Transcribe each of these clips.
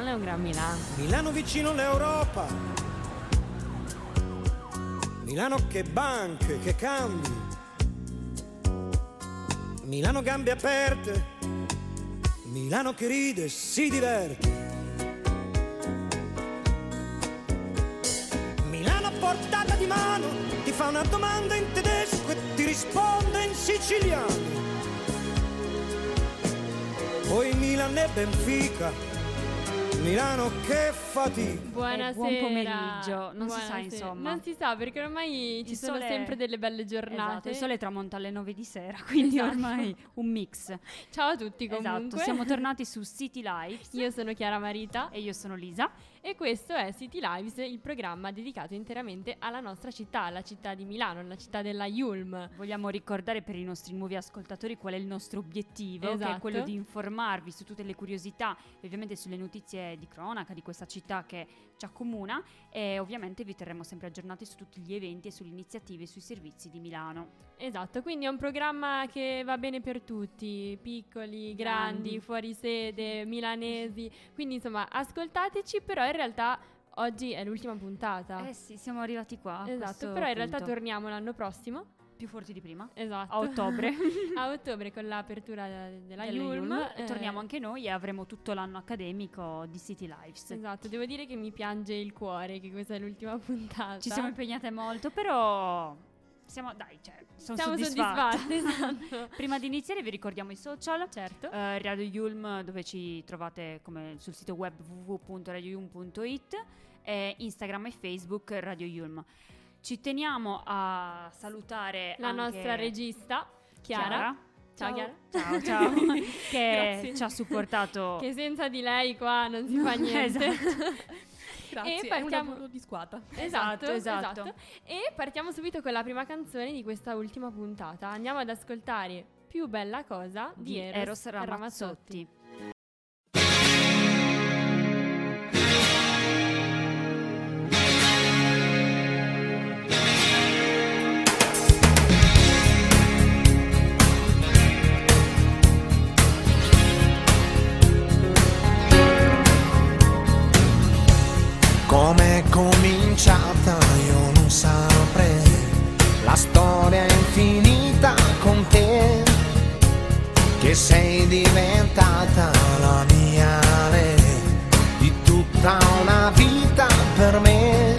Milano è un gran Milano. Milano vicino all'Europa. Milano che banche, che cambi. Milano gambe aperte. Milano che ride, si diverte. Milano a portata di mano, ti fa una domanda in tedesco e ti risponde in siciliano. Poi Milan e Benfica, Milano che fatica. Buonasera. buon pomeriggio. Non si sa, Buonasera. insomma. Non si sa perché ormai ci Il sono sole- sempre delle belle giornate. Esatto, il sole tramonta alle 9 di sera, quindi Esatto. ormai un mix. Ciao a tutti comunque. Esatto, siamo tornati su City Lives Io sono Chiara Marita e io sono Lisa. E questo è City Lives, il programma dedicato interamente alla nostra città, la città di Milano, la città della Yulm. Vogliamo ricordare per i nostri nuovi ascoltatori qual è il nostro obiettivo, che è Esatto. quello di informarvi su tutte le curiosità e ovviamente sulle notizie di cronaca di questa città che ci accomuna e ovviamente vi terremo sempre aggiornati su tutti gli eventi e sulle iniziative e sui servizi di Milano. Esatto, quindi è un programma che va bene per tutti, piccoli, grandi, Grandi. fuori sede, milanesi. Quindi insomma, ascoltateci, però in realtà oggi è l'ultima puntata. Eh sì, siamo arrivati qua. esatto, però in realtà punto. torniamo l'anno prossimo. Più forti di prima. Esatto. A ottobre. A ottobre con l'apertura de- della Yulm. Eh, torniamo anche noi e avremo tutto l'anno accademico di City Lives. Esatto, devo dire che mi piange il cuore che questa è l'ultima puntata. Ci siamo impegnate molto, però siamo, dai, cioè, sono Siamo soddisfatti, esatto. Prima di iniziare vi ricordiamo i social. Certo. eh, Radio Yulm dove ci trovate come sul sito web www.radioyulm.it e Instagram e Facebook Radio Yulm. Ci teniamo a salutare La anche nostra regista, Chiara. Chiara. Ciao, Chiara. Ciao, ciao, che Grazie. ci ha supportato. Che senza di lei qua non si fa niente. Esatto. Grazie, E è partiamo- un lavoro di squadra. Esatto, Esatto, esatto, E partiamo subito con la prima canzone di questa ultima puntata. Andiamo ad ascoltare Più bella cosa di, di Eros, Eros Ramazzotti. Diventata la mia lei, di tutta una vita per me.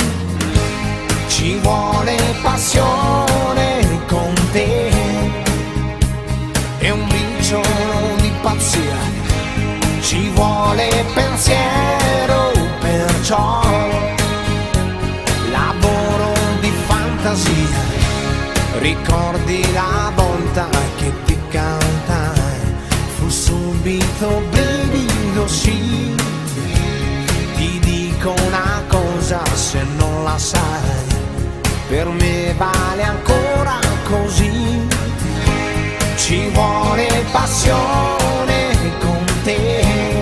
Ci vuole passione con te e un briciolo di pazzia ci vuole pensiero, perciò lavoro di fantasia. Ricordi subito brivido, sì. Ti dico una cosa se non la sai, per me vale ancora così. Ci vuole passione con te,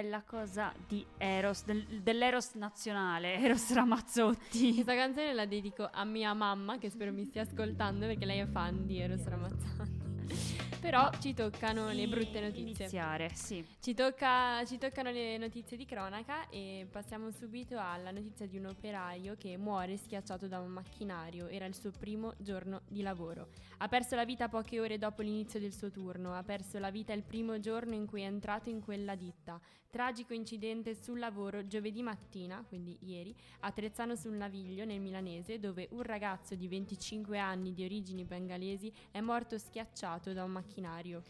bella cosa di Eros, del- dell'Eros nazionale, Eros Ramazzotti. Questa canzone la dedico a mia mamma, che spero mi stia ascoltando perché lei è fan di Eros Ramazzotti. Però ci toccano le brutte notizie. Iniziare, sì. Ci, tocca- ci toccano le notizie di cronaca e passiamo subito alla notizia di un operaio che muore schiacciato da un macchinario. Era il suo primo giorno di lavoro. Ha perso la vita poche ore dopo l'inizio del suo turno. Ha perso la vita il primo giorno in cui è entrato in quella ditta. Tragico incidente sul lavoro giovedì mattina, quindi ieri, a Trezzano sul Naviglio, nel Milanese, dove un ragazzo di 25 anni di origini bengalesi è morto schiacciato da un macchinario.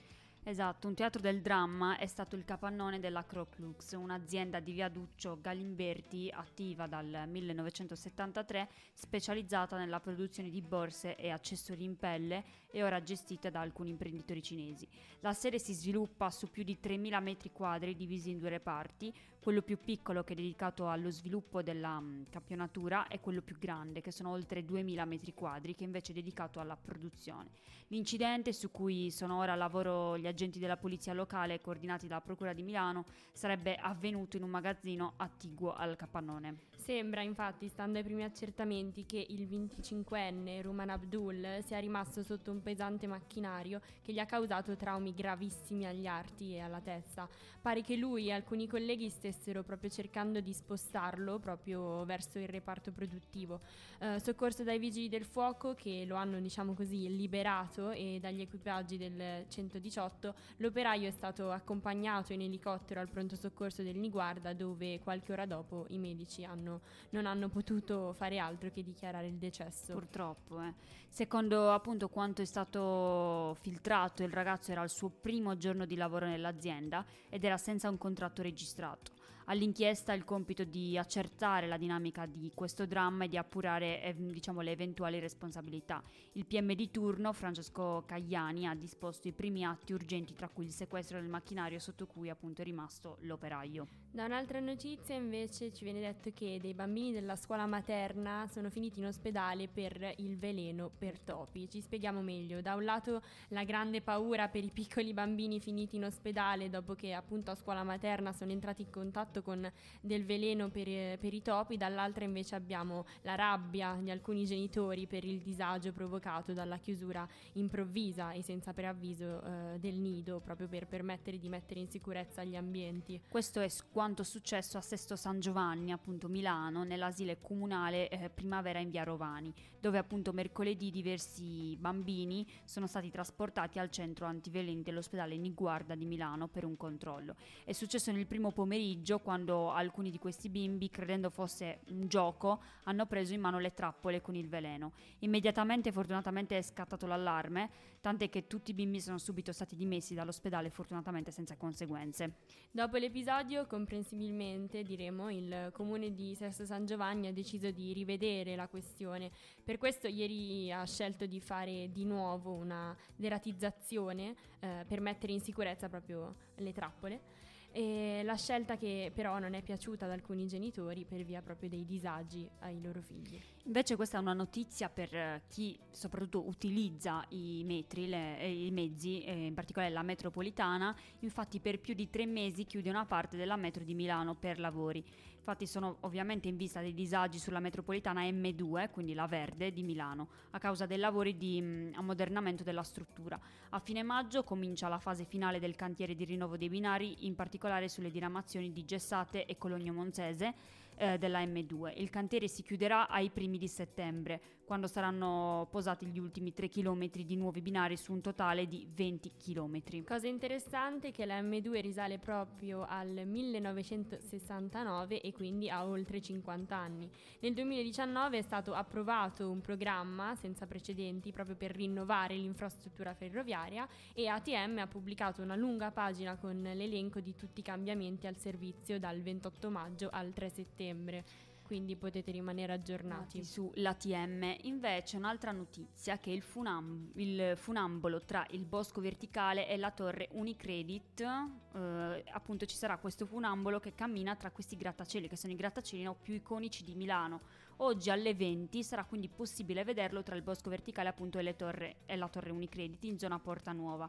Esatto, un teatro del dramma è stato il capannone della Croclux, un'azienda di viaduccio Galimberti attiva dal 1973, specializzata nella produzione di borse e accessori in pelle e ora gestita da alcuni imprenditori cinesi. La sede si sviluppa su più di 3.000 metri quadri divisi in due reparti, quello più piccolo che è dedicato allo sviluppo della mm, campionatura e quello più grande che sono oltre 2.000 metri quadri che invece è dedicato alla produzione. L'incidente su cui sono ora a lavoro gli agenti della polizia locale coordinati dalla Procura di Milano sarebbe avvenuto in un magazzino attiguo al capannone. Sembra infatti, stando ai primi accertamenti, che il 25enne Ruman Abdul sia rimasto sotto un pesante macchinario che gli ha causato traumi gravissimi agli arti e alla testa. Pare che lui e alcuni colleghi stessero proprio cercando di spostarlo proprio verso il reparto produttivo. Eh, soccorso dai vigili del fuoco che lo hanno, diciamo così, liberato e dagli equipaggi del 118, l'operaio è stato accompagnato in elicottero al pronto soccorso del Niguarda dove qualche ora dopo i medici hanno- non hanno potuto fare altro che dichiarare il decesso. Purtroppo, eh. secondo appunto quanto è stato filtrato, il ragazzo era al suo primo giorno di lavoro nell'azienda ed era senza un contratto registrato. All'inchiesta il compito di accertare la dinamica di questo dramma e di appurare eh, diciamo, le eventuali responsabilità. Il PM di turno, Francesco Cagliani, ha disposto i primi atti urgenti, tra cui il sequestro del macchinario sotto cui appunto è rimasto l'operaio. Da un'altra notizia invece ci viene detto che dei bambini della scuola materna sono finiti in ospedale per il veleno per topi. Ci spieghiamo meglio. Da un lato la grande paura per i piccoli bambini finiti in ospedale dopo che appunto a scuola materna sono entrati in contatto con del veleno per, per i topi, dall'altra invece abbiamo la rabbia di alcuni genitori per il disagio provocato dalla chiusura improvvisa e senza preavviso eh, del nido, proprio per permettere di mettere in sicurezza gli ambienti. Questo è quanto successo a Sesto San Giovanni, appunto Milano, nell'asile comunale eh, Primavera in via Rovani, dove appunto mercoledì diversi bambini sono stati trasportati al centro antiveleni dell'ospedale Niguarda di Milano per un controllo. È successo nel primo pomeriggio quando alcuni di questi bimbi, credendo fosse un gioco, hanno preso in mano le trappole con il veleno. Immediatamente, fortunatamente, è scattato l'allarme, tant'è che tutti i bimbi sono subito stati dimessi dall'ospedale, fortunatamente senza conseguenze. Dopo l'episodio, comprensibilmente, diremo, il comune di Sesto San Giovanni ha deciso di rivedere la questione. Per questo ieri ha scelto di fare di nuovo una deratizzazione eh, per mettere in sicurezza proprio le trappole. E la scelta che però non è piaciuta ad alcuni genitori per via proprio dei disagi ai loro figli. Invece questa è una notizia per eh, chi soprattutto utilizza i metri, le, eh, i mezzi, eh, in particolare la metropolitana, infatti per più di tre mesi chiude una parte della metro di Milano per lavori. Infatti sono ovviamente in vista dei disagi sulla metropolitana M2, quindi la verde di Milano, a causa dei lavori di mh, mm, ammodernamento della struttura. A fine maggio comincia la fase finale del cantiere di rinnovo dei binari, in particolare sulle diramazioni di Gessate e Cologno Monzese eh, della M2. Il cantiere si chiuderà ai primi di settembre, quando saranno posati gli ultimi 3 km di nuovi binari su un totale di 20 km. Cosa interessante è che la M2 risale proprio al 1969 e quindi ha oltre 50 anni. Nel 2019 è stato approvato un programma senza precedenti proprio per rinnovare l'infrastruttura ferroviaria e ATM ha pubblicato una lunga pagina con l'elenco di tutti i cambiamenti al servizio dal 28 maggio al 3 settembre settembre quindi potete rimanere aggiornati sull'ATM. Invece un'altra notizia che il, funam- il funambolo tra il bosco verticale e la torre Unicredit, eh, appunto ci sarà questo funambolo che cammina tra questi grattacieli, che sono i grattacieli no, più iconici di Milano. Oggi alle 20 sarà quindi possibile vederlo tra il bosco verticale appunto e, torre, e la torre Unicredit in zona Porta Nuova.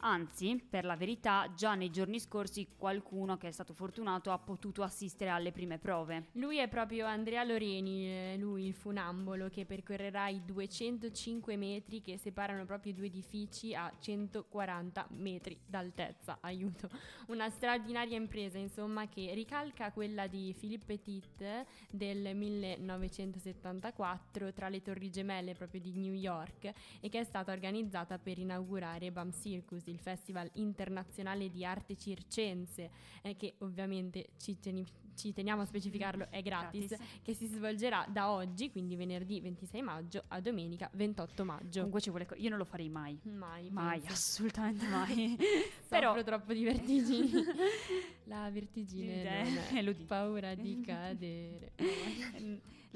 Anzi, per la verità, già nei giorni scorsi qualcuno che è stato fortunato ha potuto assistere alle prime prove. Lui è proprio Andrea Loreni, eh, lui il funambolo che percorrerà i 205 metri che separano proprio i due edifici a 140 metri d'altezza. Aiuto. Una straordinaria impresa, insomma, che ricalca quella di Philippe Petit del 1974 tra le Torri Gemelle proprio di New York e che è stata organizzata per inaugurare BAM Circus il Festival Internazionale di Arte Circense, eh, che ovviamente ci, teni- ci, teniamo a specificarlo è gratis, gratis, che si svolgerà da oggi, quindi venerdì 26 maggio, a domenica 28 maggio. Comunque ci vuole... Co- io non lo farei mai. Mai. Mai, penso. assolutamente mai. Però troppo di vertigini. La vertigine è ho paura di cadere.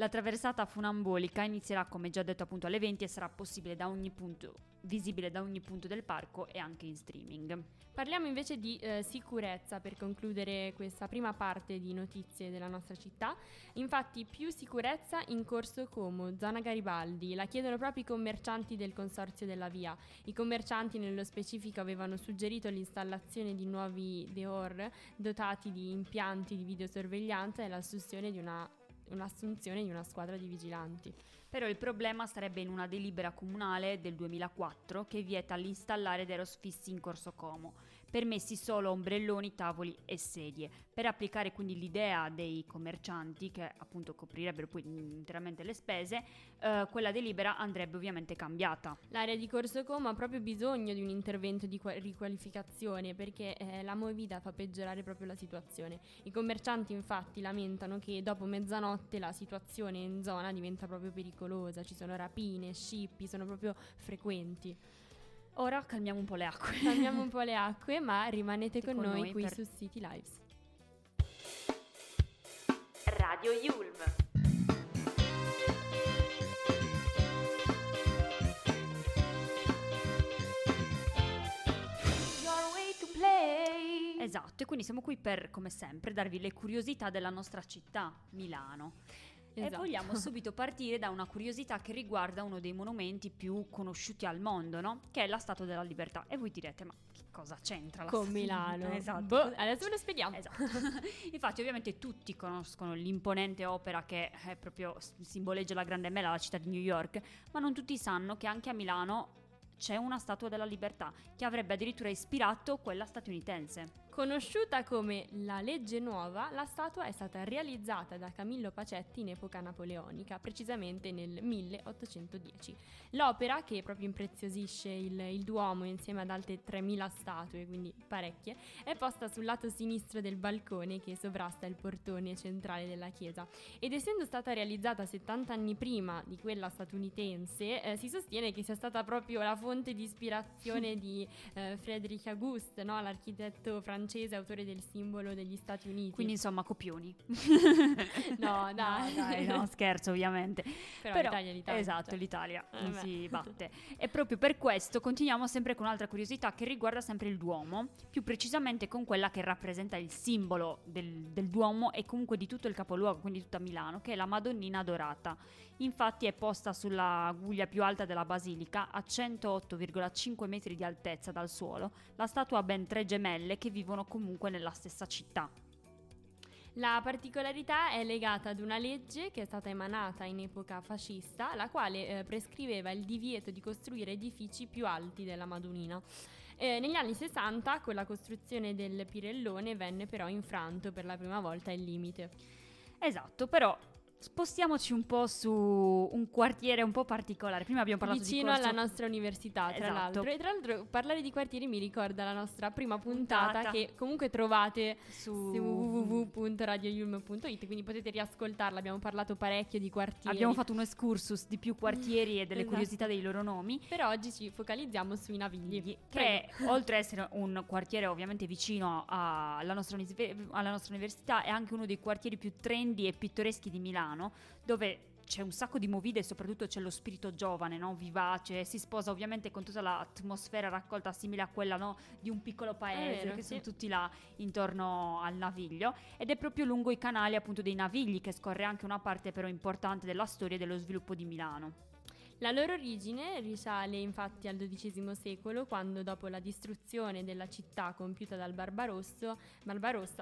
La traversata funambolica inizierà, come già detto, appunto alle 20 e sarà possibile da ogni punto, visibile da ogni punto del parco e anche in streaming. Parliamo invece di eh, sicurezza per concludere questa prima parte di notizie della nostra città. Infatti, più sicurezza in Corso Como, zona Garibaldi. La chiedono proprio i commercianti del consorzio della via. I commercianti, nello specifico, avevano suggerito l'installazione di nuovi Deor dotati di impianti di videosorveglianza e l'assunzione di una un'assunzione di una squadra di vigilanti. Però il problema sarebbe in una delibera comunale del 2004 che vieta l'installare deros fissi in Corso Como permessi solo ombrelloni, tavoli e sedie. Per applicare quindi l'idea dei commercianti, che appunto coprirebbero poi interamente le spese, eh, quella delibera andrebbe ovviamente cambiata. L'area di Corso Como ha proprio bisogno di un intervento di qua- riqualificazione perché eh, la movida fa peggiorare proprio la situazione. I commercianti infatti lamentano che dopo mezzanotte la situazione in zona diventa proprio pericolosa, ci sono rapine, scippi, sono proprio frequenti. Ora calmiamo un po' le acque. Calmiamo un po' le acque, ma rimanete con, con, noi, noi qui per... su City Lives. Radio Yulm. Esatto, e quindi siamo qui per, come sempre, darvi le curiosità della nostra città, Milano. Esatto. E vogliamo subito partire da una curiosità che riguarda uno dei monumenti più conosciuti al mondo, no? Che è la Statua della Libertà. E voi direte, ma che cosa c'entra la Con Statua? Milano. Esatto. Boh, adesso lo spieghiamo. Esatto. Infatti, ovviamente tutti conoscono l'imponente opera che è proprio simboleggia la Grande Mela, la città di New York, ma non tutti sanno che anche a Milano c'è una Statua della Libertà che avrebbe addirittura ispirato quella statunitense. Conosciuta come la legge nuova, la statua è stata realizzata da Camillo Pacetti in epoca napoleonica, precisamente nel 1810. L'opera, che proprio impreziosisce il, il Duomo insieme ad altre 3.000 statue, quindi parecchie, è posta sul lato sinistro del balcone che sovrasta il portone centrale della chiesa. Ed essendo stata realizzata 70 anni prima di quella statunitense, eh, si sostiene che sia stata proprio la fonte di ispirazione di eh, Frédéric Auguste, no? l'architetto francese francese, autore del simbolo degli Stati Uniti. Quindi insomma copioni. no, dai. no, dai, no, scherzo ovviamente. Però, Però l'Italia è l'Italia. Esatto, cioè. l'Italia Eh, non beh. si batte. E proprio per questo continuiamo sempre con un'altra curiosità che riguarda sempre il Duomo, più precisamente con quella che rappresenta il simbolo del, del Duomo e comunque di tutto il capoluogo, quindi tutta Milano, che è la Madonnina Dorata. Infatti è posta sulla guglia più alta della basilica, a 108,5 metri di altezza dal suolo. La statua ha ben tre gemelle che vivono comunque nella stessa città. La particolarità è legata ad una legge che è stata emanata in epoca fascista, la quale eh, prescriveva il divieto di costruire edifici più alti della Madonnina. Eh, negli anni 60, con la costruzione del Pirellone, venne però infranto per la prima volta il limite. Esatto, però spostiamoci un po' su un quartiere un po' particolare. Prima abbiamo parlato Vicino di Corso... alla nostra università, tra Esatto. l'altro. E tra l'altro parlare di quartieri mi ricorda la nostra prima puntata, Puntata. che comunque trovate su... su www.radioyulm.it, quindi potete riascoltarla. Abbiamo parlato parecchio di quartieri. Abbiamo fatto un excursus di più quartieri e delle Esatto. curiosità dei loro nomi. Per oggi ci focalizziamo sui Navigli. Che oltre ad essere un quartiere ovviamente vicino alla nostra, alla nostra università, è anche uno dei quartieri più trendy e pittoreschi di Milano, dove c'è un sacco di movide e soprattutto c'è lo spirito giovane, no? vivace, si sposa ovviamente con tutta l'atmosfera raccolta simile a quella no? di un piccolo paese, vero, che sì. sono tutti là intorno al naviglio ed è proprio lungo i canali appunto dei navigli che scorre anche una parte però importante della storia e dello sviluppo di Milano. La loro origine risale infatti al XII secolo, quando dopo la distruzione della città compiuta dal Barbarossa,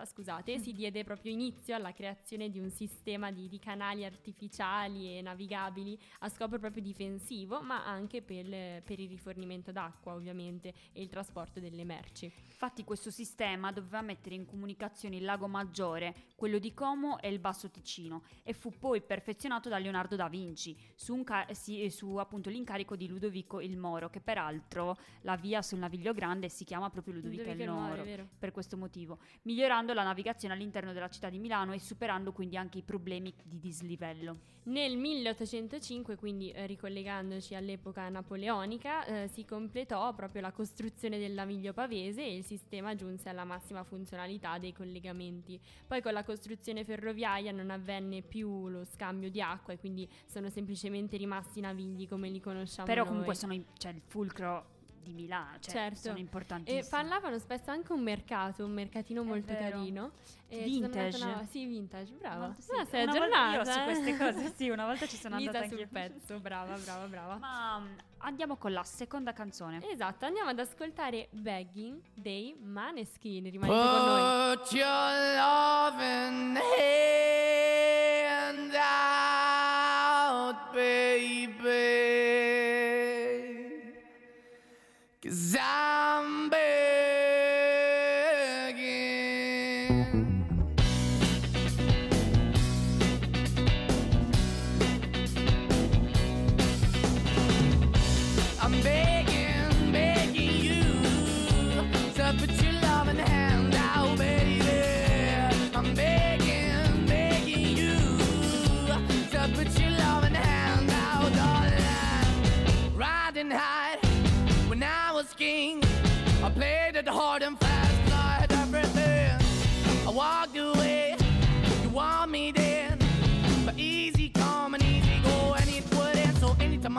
scusate, si diede proprio inizio alla creazione di un sistema di, di canali artificiali e navigabili a scopo proprio difensivo, ma anche per, per il rifornimento d'acqua ovviamente e il trasporto delle merci. Infatti questo sistema doveva mettere in comunicazione il lago Maggiore, quello di Como e il Basso Ticino e fu poi perfezionato da Leonardo da Vinci su, un ca- sì, su appunto l'incarico di Ludovico il Moro, che peraltro la via sul Naviglio Grande si chiama proprio Ludovico, Ludovico il Moro, Moro. Per questo motivo, migliorando la navigazione all'interno della città di Milano e superando quindi anche i problemi di dislivello. Nel 1805, quindi eh, ricollegandoci all'epoca napoleonica, eh, si completò proprio la costruzione del naviglio pavese e il sistema giunse alla massima funzionalità dei collegamenti. Poi con la costruzione ferroviaria non avvenne più lo scambio di acqua e quindi sono semplicemente rimasti i navigli come li conosciamo Però noi. comunque sono cioè, il fulcro di Milano, cioè Certo. sono importantissimi. E parlavano spesso anche un mercato, un mercatino È molto vero. carino. E Vintage. andata una- sì, vintage, brava. Molto sì. Ah, sei Una volta- aggiornata. Io su queste cose, sì, una volta ci sono Lisa andata sul anch'io. pezzo, brava, brava, brava. Ma mm, andiamo con la seconda canzone. Esatto, andiamo ad ascoltare Begging dei Maneskin. Rimanete con noi.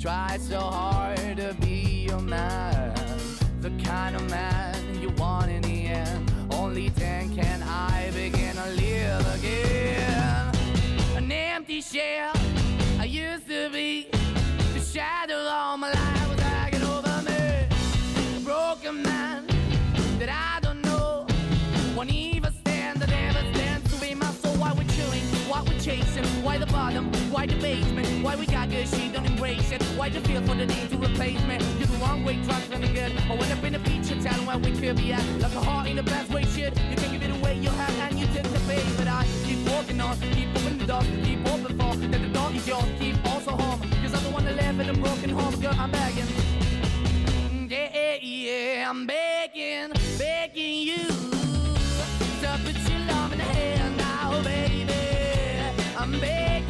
Try so hard to be your man. The kind of man you want in the end. Only then can I begin to live again. Why the basement, why we got good, she don't embrace it. Why the feel for the need to replace me? You're the wrong way, trying to good. I went up in a feature town where we could be at. Like a heart in the best way, shit. You can give it away, you have, and you take the bait. But I keep walking on, keep opening the door, keep open for that the door is yours, keep also home. Cause I'm the one that live in a broken home, girl, I'm begging. Yeah, yeah, I'm begging, begging you to put your love in the hand now, baby. I'm begging,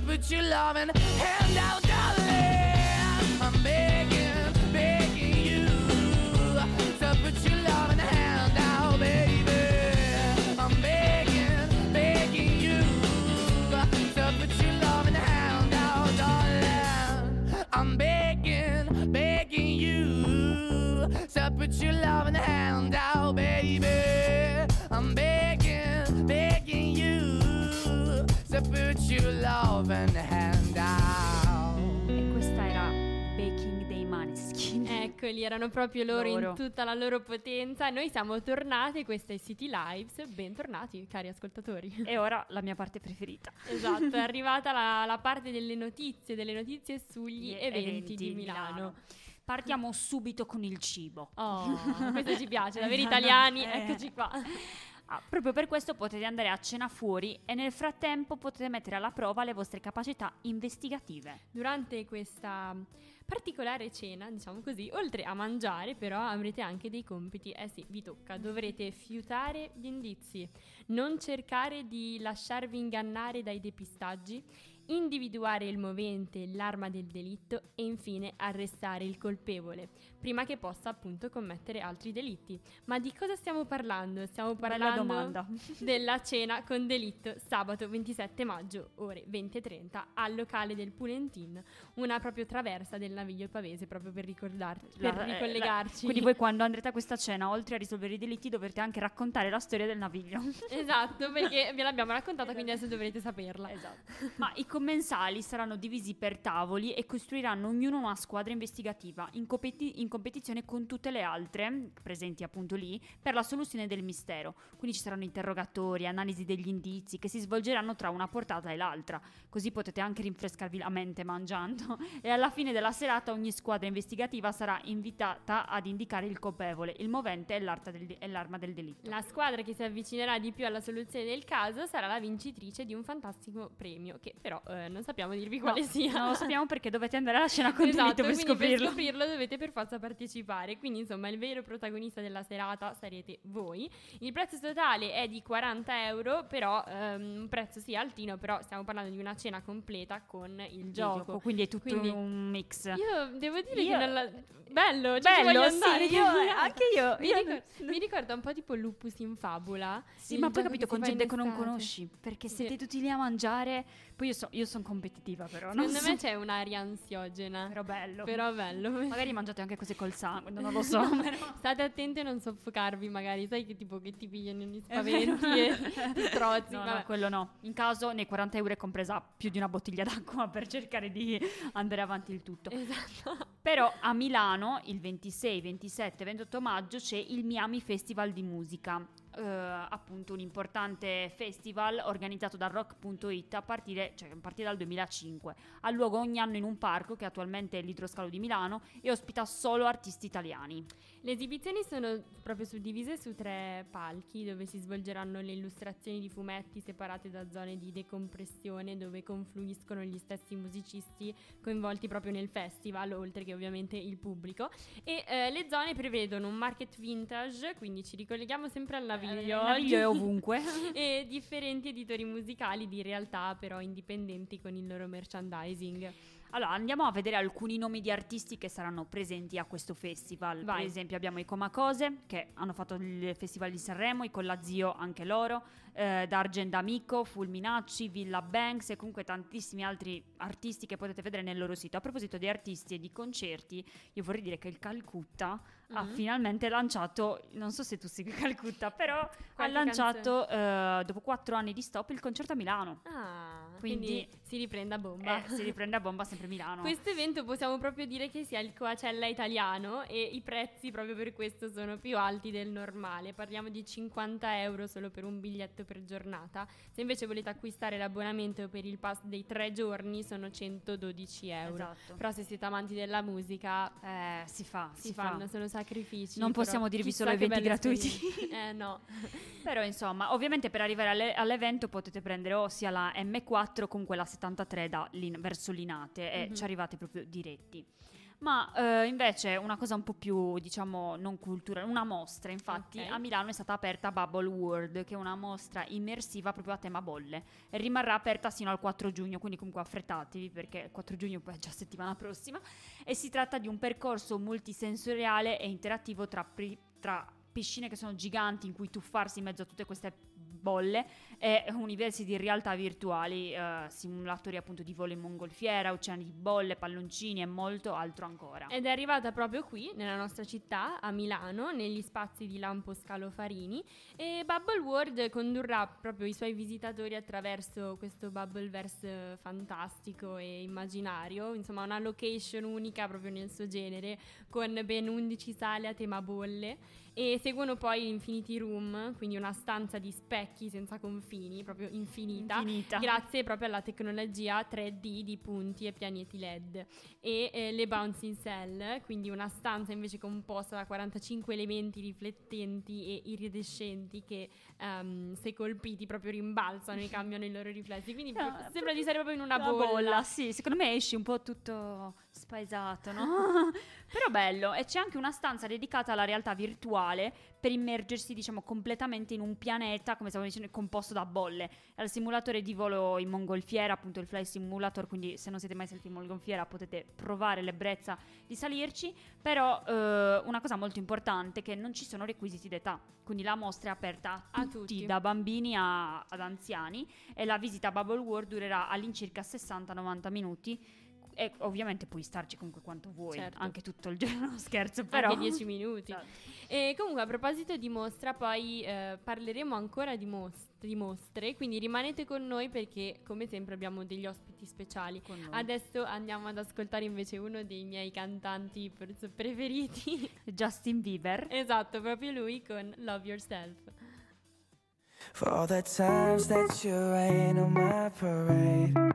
to put your loving hand out, darling. I'm begging, begging you to put your loving hand out, baby. I'm begging, begging you to put your loving hand out, darling. I'm begging, begging you to put your loving hand Eccoli, erano proprio loro, Loro. in tutta la loro potenza. Noi siamo tornati, questa è City Lives. Bentornati, cari ascoltatori. E ora la mia parte preferita. Esatto, è arrivata la, la parte delle notizie, delle notizie sugli Gli eventi, di Milano. Partiamo subito con il cibo. Oh, questo ci piace, da veri Esatto. italiani, Eh. eccoci qua. Ah, proprio per questo potete andare a cena fuori e nel frattempo potete mettere alla prova le vostre capacità investigative. Durante questa particolare cena, diciamo così, oltre a mangiare, però avrete anche dei compiti. Eh sì, vi tocca, dovrete fiutare gli indizi, non cercare di lasciarvi ingannare dai depistaggi, individuare il movente, l'arma del delitto e infine arrestare il colpevole, prima che possa appunto commettere altri delitti. Ma di cosa stiamo parlando? Stiamo parlando della cena con delitto sabato 27 maggio ore 20.30 al locale del Pulentin, una proprio traversa del Naviglio Pavese proprio per ricordarci, per La- eh, ricollegarci. la- quindi voi quando andrete a questa cena, oltre a risolvere i delitti, dovrete anche raccontare la storia del naviglio. Esatto, perché ve l'abbiamo raccontata, quindi adesso dovrete saperla. Esatto. Ma i commensali saranno divisi per tavoli e costruiranno ognuno una squadra investigativa in, competi- in competizione con tutte le altre, presenti appunto lì, per la soluzione del mistero. Quindi ci saranno interrogatori, analisi degli indizi che si svolgeranno tra una portata e l'altra. Così potete anche rinfrescarvi la mente mangiando. E alla fine della serata ogni squadra investigativa sarà invitata ad indicare il colpevole, il movente e, del- e l'arma del delitto. La squadra che si avvicinerà di più alla soluzione del caso sarà la vincitrice di un fantastico premio, che però eh, non sappiamo dirvi No, quale sia. Non lo sappiamo perché dovete andare alla cena con esatto, per scoprirlo. per scoprirlo dovete per forza partecipare. Quindi, insomma, il vero protagonista della serata sarete voi. Il prezzo totale è di 40 euro, però ehm, un prezzo sì altino, però stiamo parlando di una cena completa con il Il gioco. Quindi è tutto Quindi un mix. Io devo dire Io- che non la... bello, ci ci Bello, sì, andare. io- anche io. Mi, io- ricor- mi ricorda un po' tipo Lupus in fabula. Sì, ma poi gioco capito con gente che non conosci. Perché Sì. siete tutti lì a mangiare. Poi io, so, io sono competitiva, però. Secondo so. me c'è un'aria ansiogena. Però bello. Però bello. Magari mangiate anche cose col sangue, non lo so. però- State attenti a non soffocarvi, magari. Sai che tipo che ti pigliano gli spaventi e ti strozzi. No, no, quello no. In caso nei 40 euro è compresa più di una bottiglia d'acqua per cercare di andare avanti il tutto. Esatto. Però a Milano il 26, 27, 28 maggio c'è il Miami Festival di musica. Eh, appunto un importante festival organizzato da rock.it a partire, cioè, a partire dal 2005. Ha luogo ogni anno in un parco che attualmente è l'Idroscalo di Milano e ospita solo artisti italiani. Le esibizioni sono proprio suddivise su tre palchi dove si svolgeranno le illustrazioni di fumetti separate da zone di decompressione dove confluiscono gli stessi musicisti coinvolti proprio nel festival, oltre che ovviamente il pubblico. E eh, le zone prevedono un market vintage, quindi ci ricolleghiamo sempre al naviglio. Eh, naviglio è ovunque. e differenti editori musicali di realtà però indipendenti con il loro merchandising. Allora, andiamo a vedere alcuni nomi di artisti che saranno presenti a questo festival. Vai. Per esempio abbiamo i Comacose, che hanno fatto il Festival di Sanremo, i Collazio anche loro, eh, D'Argent Amico, Fulminacci, Villa Banks e comunque tantissimi altri artisti che potete vedere nel loro sito. A proposito di artisti e di concerti, io vorrei dire che il Calcutta ha Mhm. finalmente lanciato, non so se tu segui Calcutta, però ha Qualche lanciato eh, dopo quattro anni di stop il concerto a Milano. Ah, Quindi- quindi, si riprende a bomba. Eh, si riprende a bomba sempre Milano. Questo evento possiamo proprio dire che sia il Coachella italiano e i prezzi proprio per questo sono più alti del normale. Parliamo di 50 euro solo per un biglietto per giornata. Se invece volete acquistare l'abbonamento per il pass dei tre giorni sono 112 euro. Esatto. Però se siete amanti della musica Eh, si fa, si, si, fanno, fa. sono sacrifici. Non possiamo dirvi solo eventi gratuiti. eh no. Però insomma, ovviamente per arrivare alle- all'evento potete prendere o sia la M4 o comunque la 73 da Lin- verso Linate e Mhm. ci arrivate proprio diretti. Ma eh, invece una cosa un po' più, diciamo, non culturale, una mostra, infatti Ok. a Milano è stata aperta Bubble World, che è una mostra immersiva proprio a tema bolle e rimarrà aperta sino al 4 giugno, quindi comunque affrettatevi perché il 4 giugno poi è già settimana prossima e si tratta di un percorso multisensoriale e interattivo tra, pri- tra piscine che sono giganti in cui tuffarsi in mezzo a tutte queste bolle e universi di realtà virtuali, eh, simulatori appunto di volo in mongolfiera, oceani di bolle, palloncini e molto altro ancora. Ed è arrivata proprio qui, nella nostra città, a Milano, negli spazi di Lampo Scalofarini e Bubble World condurrà proprio i suoi visitatori attraverso questo Bubbleverse fantastico e immaginario, insomma una location unica proprio nel suo genere, con ben 11 sale a tema bolle e seguono poi l'Infinity Room, quindi una stanza di specchi senza confini, proprio infinita, Infinita. grazie proprio alla tecnologia 3D di punti e pianeti LED e eh, le bouncing cell, quindi una stanza invece composta da 45 elementi riflettenti e iridescenti che ehm, se colpiti proprio rimbalzano e cambiano i loro riflessi, quindi No, proprio- sembra di stare proprio in una Una bolla. Sì, secondo me esci un po' tutto spaesato, no? Però bello. E c'è anche una stanza dedicata alla realtà virtuale per immergersi, diciamo, completamente in un pianeta, come stavo dicendo, composto da bolle. Al simulatore di volo in mongolfiera, appunto il Fly Simulator, quindi se non siete mai saliti in mongolfiera potete provare l'ebbrezza di salirci. Però eh, una cosa molto importante è che non ci sono requisiti d'età. Quindi la mostra è aperta a A tutti, tutti. da bambini a- ad anziani e la visita a Bubble World durerà all'incirca 60-90 minuti e ovviamente puoi starci comunque quanto vuoi, Certo. anche tutto il giorno, no, scherzo, però Anche 10 minuti. Esatto. E comunque a proposito di mostra, poi eh, parleremo ancora di, mos- di mostre, quindi rimanete con noi perché come sempre abbiamo degli ospiti speciali. Con noi. Adesso andiamo ad ascoltare invece uno dei miei cantanti preferiti. Justin Bieber. esatto, proprio lui con Love Yourself. For all the times that you rain on my parade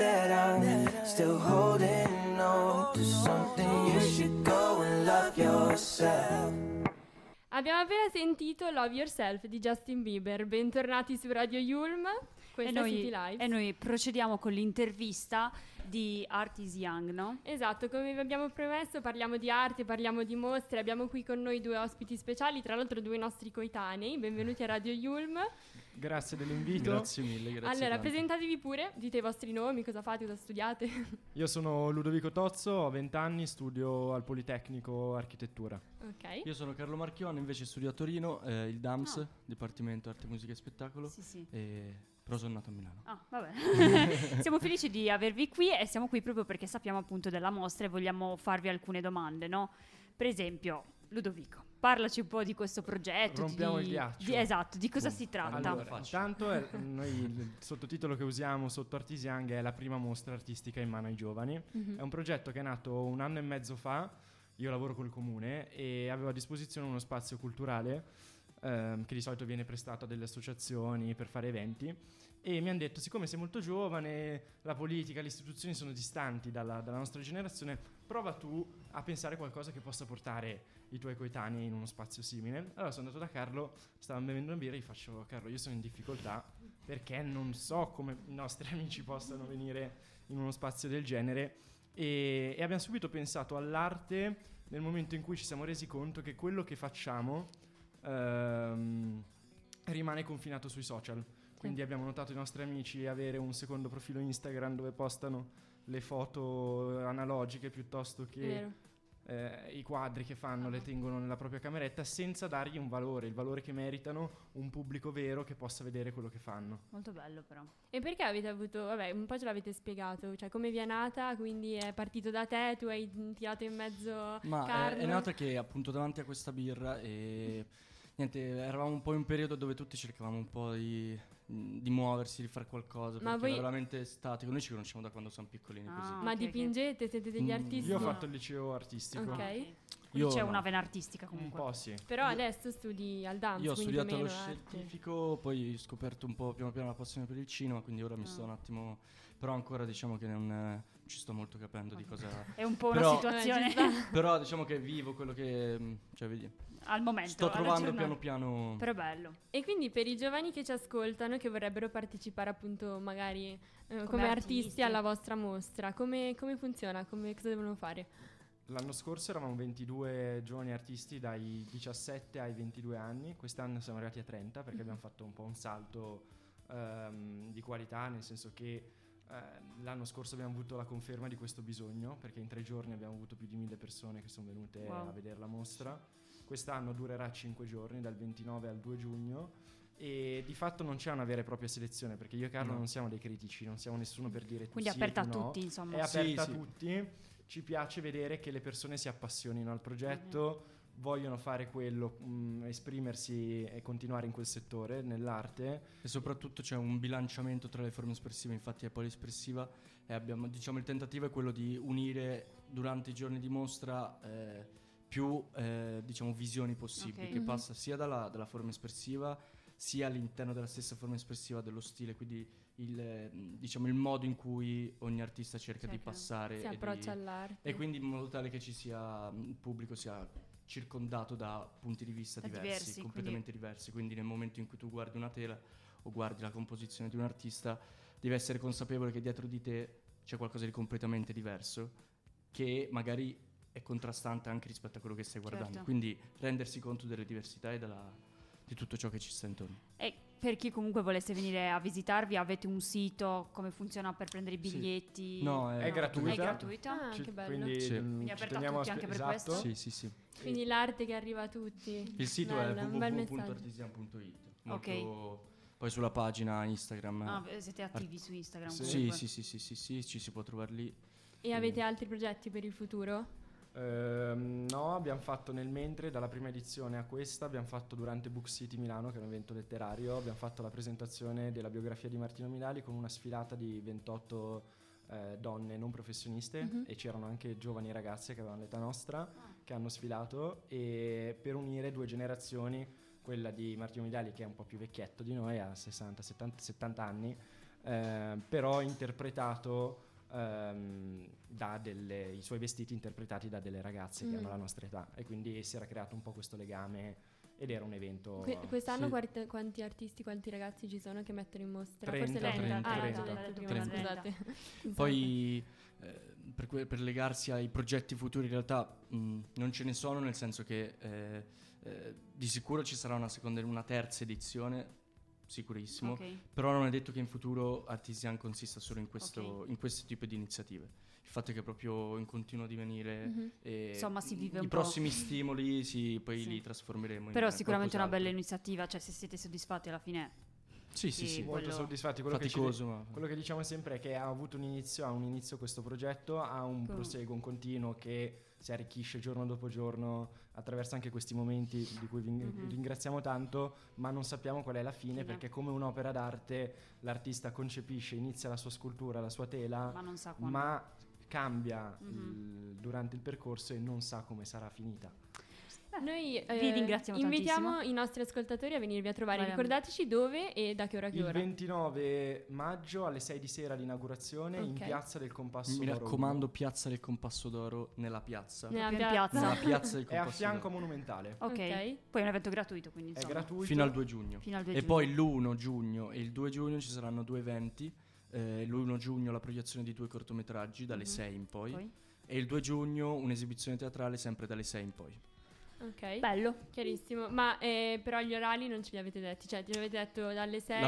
that I'm still holding on to something, you should go and love yourself. Abbiamo appena sentito Love Yourself di Justin Bieber. Bentornati su Radio Yulm. E Questa è City noi, Live. e noi procediamo con l'intervista di Art is Young, no? Esatto, come vi abbiamo promesso parliamo di arte, parliamo di mostre, abbiamo qui con noi due ospiti speciali, tra l'altro due nostri coetanei, benvenuti a Radio Yulm. Grazie dell'invito. Grazie mille, grazie. allora, tante. presentatevi pure, dite i vostri nomi, cosa fate, cosa studiate. Io sono Ludovico Tozzo, ho 20 anni, studio al Politecnico Architettura. ok. Io sono Carlo Marchione, invece studio a Torino, eh, il DAMS, Ah. Dipartimento Arte, Musica e Spettacolo, Sì, sì. e- però sono nato a Milano. Ah, vabbè. siamo felici di avervi qui e siamo qui proprio perché sappiamo appunto della mostra e vogliamo farvi alcune domande, no? Per esempio, Ludovico, parlaci un po' di questo progetto. Rompiamo di, il ghiaccio. di- esatto, di cosa Boom. si tratta? Allora, intanto è- noi il sottotitolo che usiamo sotto Artis Young è la prima mostra artistica in mano ai giovani. Mhm. È un progetto che è nato un anno e mezzo fa, io lavoro col comune e avevo a disposizione uno spazio culturale ehm, che di solito viene prestato a delle associazioni per fare eventi e mi hanno detto siccome sei molto giovane, la politica, le istituzioni sono distanti dalla, dalla nostra generazione, prova tu a pensare qualcosa che possa portare i tuoi coetanei in uno spazio simile. Allora sono andato da Carlo, stavamo bevendo una birra e gli faccio Carlo io sono in difficoltà perché non so come i nostri amici possano venire in uno spazio del genere e, e abbiamo subito pensato all'arte nel momento in cui ci siamo resi conto che quello che facciamo ehm, rimane confinato sui social. Quindi abbiamo notato i nostri amici avere un secondo profilo Instagram dove postano le foto analogiche piuttosto che eh, i quadri che fanno le tengono nella propria cameretta senza dargli un valore, il valore che meritano, un pubblico vero che possa vedere quello che fanno. Molto bello però. E perché avete avuto, vabbè, un po' ce l'avete spiegato, cioè come vi è nata, quindi è partito da te, tu hai tirato in mezzo Ma è, Carlo. è nata che appunto davanti a questa birra e niente, eravamo un po' in un periodo dove tutti cercavamo un po' di, di muoversi, di fare qualcosa, Ma perché voi- era veramente statico. Noi ci conosciamo da quando siamo piccolini Ah, così. Ma ok, ok. dipingete, siete degli Mm, artisti? Io ho fatto il liceo artistico. Ok. Quindi Io c'è no. una vena artistica Un comunque. po' sì. Però adesso studi al DAMS, Io ho studiato lo meno arte. scientifico, poi ho scoperto un po' piano piano la passione per il cinema, quindi ora mi Ah. sto un attimo... Però ancora diciamo che non eh, ci sto molto capendo di cosa... È un po' Però- una situazione Eh. Però diciamo che vivo quello che... mm, Cioè, vedi, al momento. sto trovando piano piano... Però bello. E quindi per i giovani che ci ascoltano, che vorrebbero partecipare appunto magari eh, come, artisti. artisti. alla vostra mostra, come, come funziona? Come, cosa devono fare? L'anno scorso eravamo 22 giovani artisti dai 17 ai 22 anni, quest'anno siamo arrivati a 30 perché abbiamo fatto un po' un salto ehm, di qualità, nel senso che eh, l'anno scorso abbiamo avuto la conferma di questo bisogno perché in tre giorni abbiamo avuto più di mille persone che sono venute Wow. a vedere la mostra. Quest'anno durerà cinque giorni, dal 29 al 2 giugno. E di fatto non c'è una vera e propria selezione perché io e Carlo No. non siamo dei critici, non siamo nessuno per dire Quindi sì e aperta a no. tutti, insomma. È Sì, aperta sì. a tutti. Ci piace vedere che le persone si appassionino al progetto, vogliono fare quello, mh, esprimersi e continuare in quel settore, nell'arte. E soprattutto c'è un bilanciamento tra le forme espressive, infatti è poliespressiva e abbiamo, diciamo, il tentativo è quello di unire durante i giorni di mostra eh, più eh, diciamo, visioni possibili, Ok. che Mhm. passa sia dalla, dalla forma espressiva sia all'interno della stessa forma espressiva dello stile, quindi il, eh, diciamo, il modo in cui ogni artista cerca di Cerca. passare Si e, di- approccia all'arte. e quindi in modo tale che ci sia il pubblico sia circondato da punti di vista Da diversi, diversi, completamente diversi. Quindi nel momento in cui tu guardi una tela o guardi la composizione di un artista, devi essere consapevole che dietro di te c'è qualcosa di completamente diverso che magari è contrastante anche rispetto a quello che stai guardando. Certo. Quindi rendersi conto delle diversità e della- di tutto ciò che ci sta intorno. E per chi comunque volesse venire a visitarvi, avete un sito, come funziona per prendere i Sì. biglietti? No, È gratuita. È gratuita? Ah, Ci- che bello. Quindi, Sì. mh, Quindi ci aperto a tutti a anche per questo? esatto. Sì, sì, sì. Quindi l'arte che arriva a tutti. Il sito Bello, è www.artisan.it. Ok. Poi sulla pagina Instagram. Ah, siete attivi su Instagram Sì, sì, sì, sì, sì, sì, ci si può trovare lì. E avete altri progetti per il futuro? Ehm, no, abbiamo fatto nel mentre, dalla prima edizione a questa, abbiamo fatto durante Book City Milano, che è un evento letterario, abbiamo fatto la presentazione della biografia di Martino Milali con una sfilata di 28 eh, donne non professioniste Mhm. e c'erano anche giovani ragazze che avevano l'età nostra che hanno sfilato e per unire due generazioni, quella di Martino Milali che è un po' più vecchietto di noi, ha 60, 70, 70 anni, eh, però interpretato da delle, i suoi vestiti interpretati da delle ragazze che Mm. hanno la nostra età e quindi si era creato un po' questo legame ed era un evento Que- quest'anno sì. quanti, quanti artisti, quanti ragazzi ci sono che mettono in mostra? 30, Forse 30, 30, ah, l'ho 30. già detto prima, 30. scusate. Poi eh, per, que- per legarsi ai progetti futuri in realtà mh, non ce ne sono, nel senso che eh, eh, di sicuro ci sarà una seconda e una terza edizione, sicurissimo, Ok. però non è detto che in futuro Artisan consista solo in questo, Ok. in questo tipo di iniziative. Il fatto è che è proprio in continuo divenire Mhm. e Insomma, si vive i un po'. prossimi stimoli sì, poi Sì. li trasformeremo in Però sicuramente è una bella iniziativa, cioè se siete soddisfatti alla fine. Sì, sì, Sì, molto quello- soddisfatti. Quello che, ci, Faticoso, quello che diciamo sempre è che ha avuto un inizio, ha un inizio questo progetto, ha un Com- proseguo, un continuo che si arricchisce giorno dopo giorno attraverso anche questi momenti di cui vi Mhm. ringraziamo tanto, ma non sappiamo qual è la fine Fine. perché come un'opera d'arte l'artista concepisce, inizia la sua scultura, la sua tela, Ma non sa quando. ma cambia Mhm. il- durante il percorso e non sa come sarà finita. Noi Eh, Vi ringraziamo invitiamo tantissimo. i nostri ascoltatori a venirvi a trovare. Vai, Ricordateci dove e da che ora che Il ora. 29 maggio alle 6 di sera l'inaugurazione in Ok. Piazza del Compasso mi d'Oro raccomando, uno. piazza del Compasso d'Oro nella piazza. Nella in piazza. Nella piazza del È a Compasso fianco d'Oro. monumentale. Ok. Ok. Poi è un evento gratuito, quindi È insomma. gratuito. Fino al 2 giugno. Fino al 2 E giugno. poi l'1 giugno e il 2 giugno ci saranno due eventi. Eh, l'1 giugno la proiezione di due cortometraggi dalle Mhm. 6 in poi, Poi? e il 2 giugno un'esibizione teatrale sempre dalle 6 in poi. Ok. Bello. Chiarissimo. Ma eh, però gli orari non ce li avete detti. Cioè, li avete detto dalle 6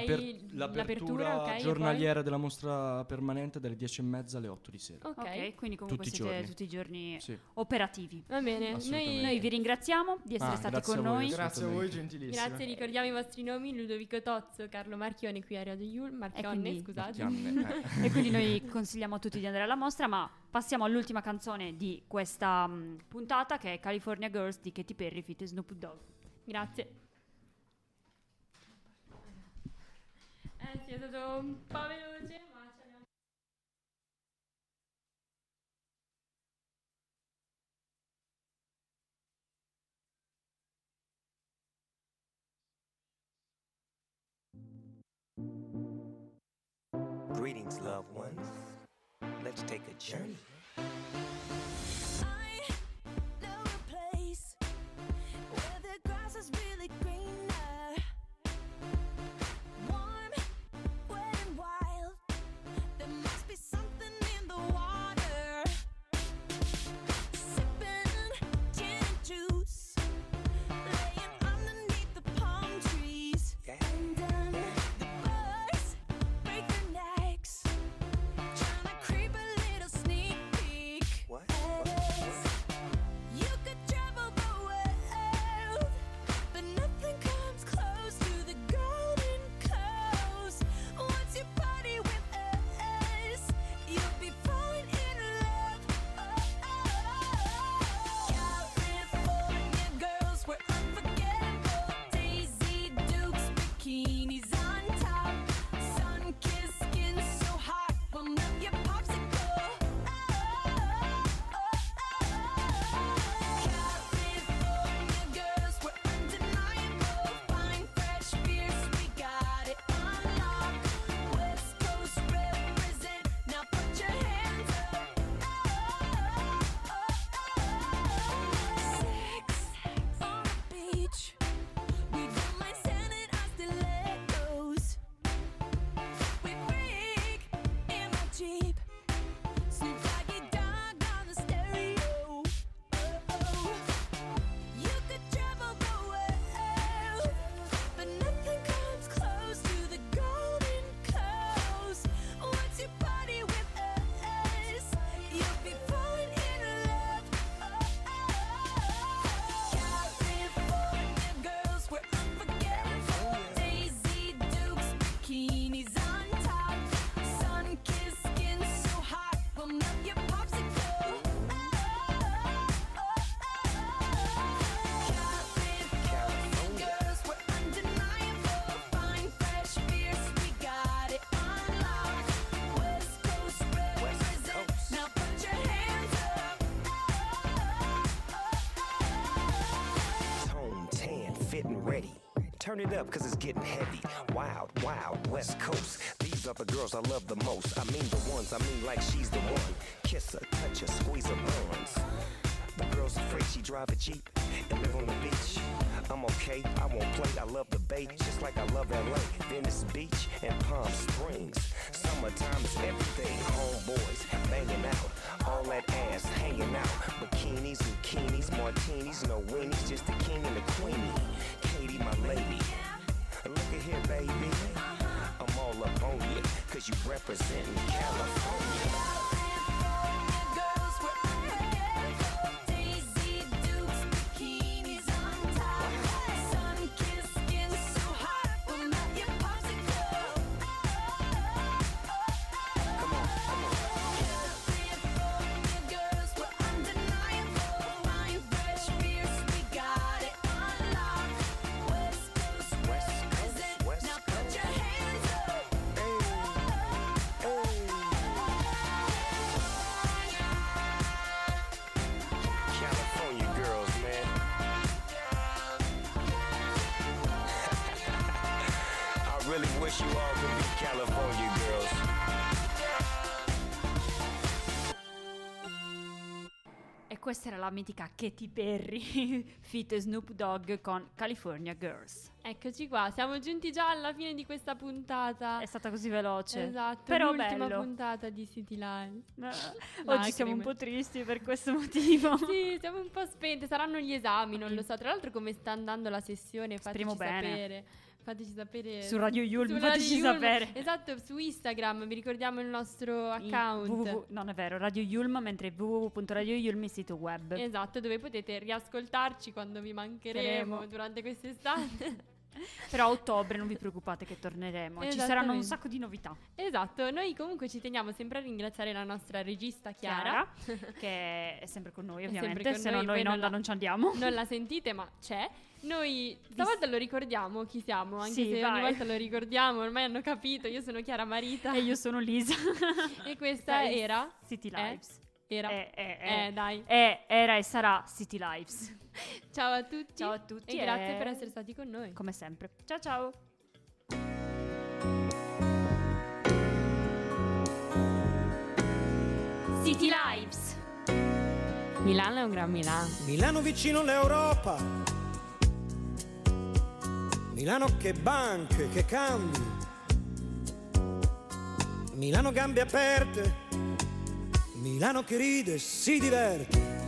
L'aper- l'apertura ok, e giornaliera della mostra permanente dalle 10 e mezza alle 8 di sera. poi- Ok. Ok, quindi comunque Tutti i siete giorni. tutti i giorni Sì. operativi. Va bene. Noi, Noi vi ringraziamo di essere Ah, stati con voi, noi. Grazie a voi, gentilissimo. Grazie, ricordiamo i vostri nomi: Ludovico Tozzo, Carlo Marchione qui a Radio Yul, Marchionne, quindi- scusate. Eh. e quindi noi consigliamo a tutti di andare alla mostra, ma passiamo all'ultima canzone di questa mm, puntata che è California Girls di Katy Perry feat. Snoop Dogg. Grazie. Eh è stato un po' veloce, ma ce l'abbiamo. Greetings, loved ones. Let's take a journey. Getting ready. Turn it up, cause it's getting heavy. Wild, wild, West Coast. These are the girls I love the most. I mean the ones, I mean like she's the one. Kiss her, touch her, squeeze her bones. The girl's afraid she drive a Jeep and live on the beach. I'm okay, I won't play, I love the bay, just like I love LA, Venice Beach, and Palm Springs. Summertime is everything, homeboys banging out, all that ass hanging out. Bikinis, bikinis, martinis, no weenies, just the king and the queenie. Katie, my lady. Look at here, baby. I'm all up on you, cause you representing California. California girls. E questa era la mitica Katy Perry, fit Snoop Dogg con California Girls. Eccoci qua, siamo giunti già alla fine di questa puntata. È stata così veloce. Esatto, Però l'ultima bello. puntata di City Live. Oggi siamo un po' tristi per questo motivo. Sì, siamo un po' spente, saranno gli esami, non lo so. Tra l'altro come sta andando la sessione, fateci Speriamo bene. Fateci sapere Su Radio Yulm, su fateci Radio Yulm. sapere. Esatto, su Instagram, vi ricordiamo il nostro account. www non è vero, Radio Yulm, mentre www.radioyulm è il sito web. Esatto, dove potete riascoltarci quando vi mancheremo Saremo. durante quest'estate. Però a ottobre non vi preoccupate che torneremo. Ci saranno un sacco di novità. esatto, noi comunque ci teniamo sempre a ringraziare la nostra regista Chiara. Chiara, che è sempre con noi ovviamente, se no noi, noi in non onda la- non ci andiamo. Non la sentite, ma c'è. Noi stavolta lo ricordiamo chi siamo, anche Sì, se ogni vai. volta lo ricordiamo, ormai hanno capito. Io sono Chiara Marita E io sono Lisa. e questa Dai, era City Eh? Lives. era Eh, eh, eh. Eh, dai. È, era e sarà City Lives. Ciao a tutti. Ciao a tutti e grazie e- per essere stati con noi. Come sempre. Ciao ciao. City Lives. Milano è un gran Milano. Milano vicino all'Europa. Milano che banche, che cambi. Milano gambe aperte. Milano che ride, si diverte.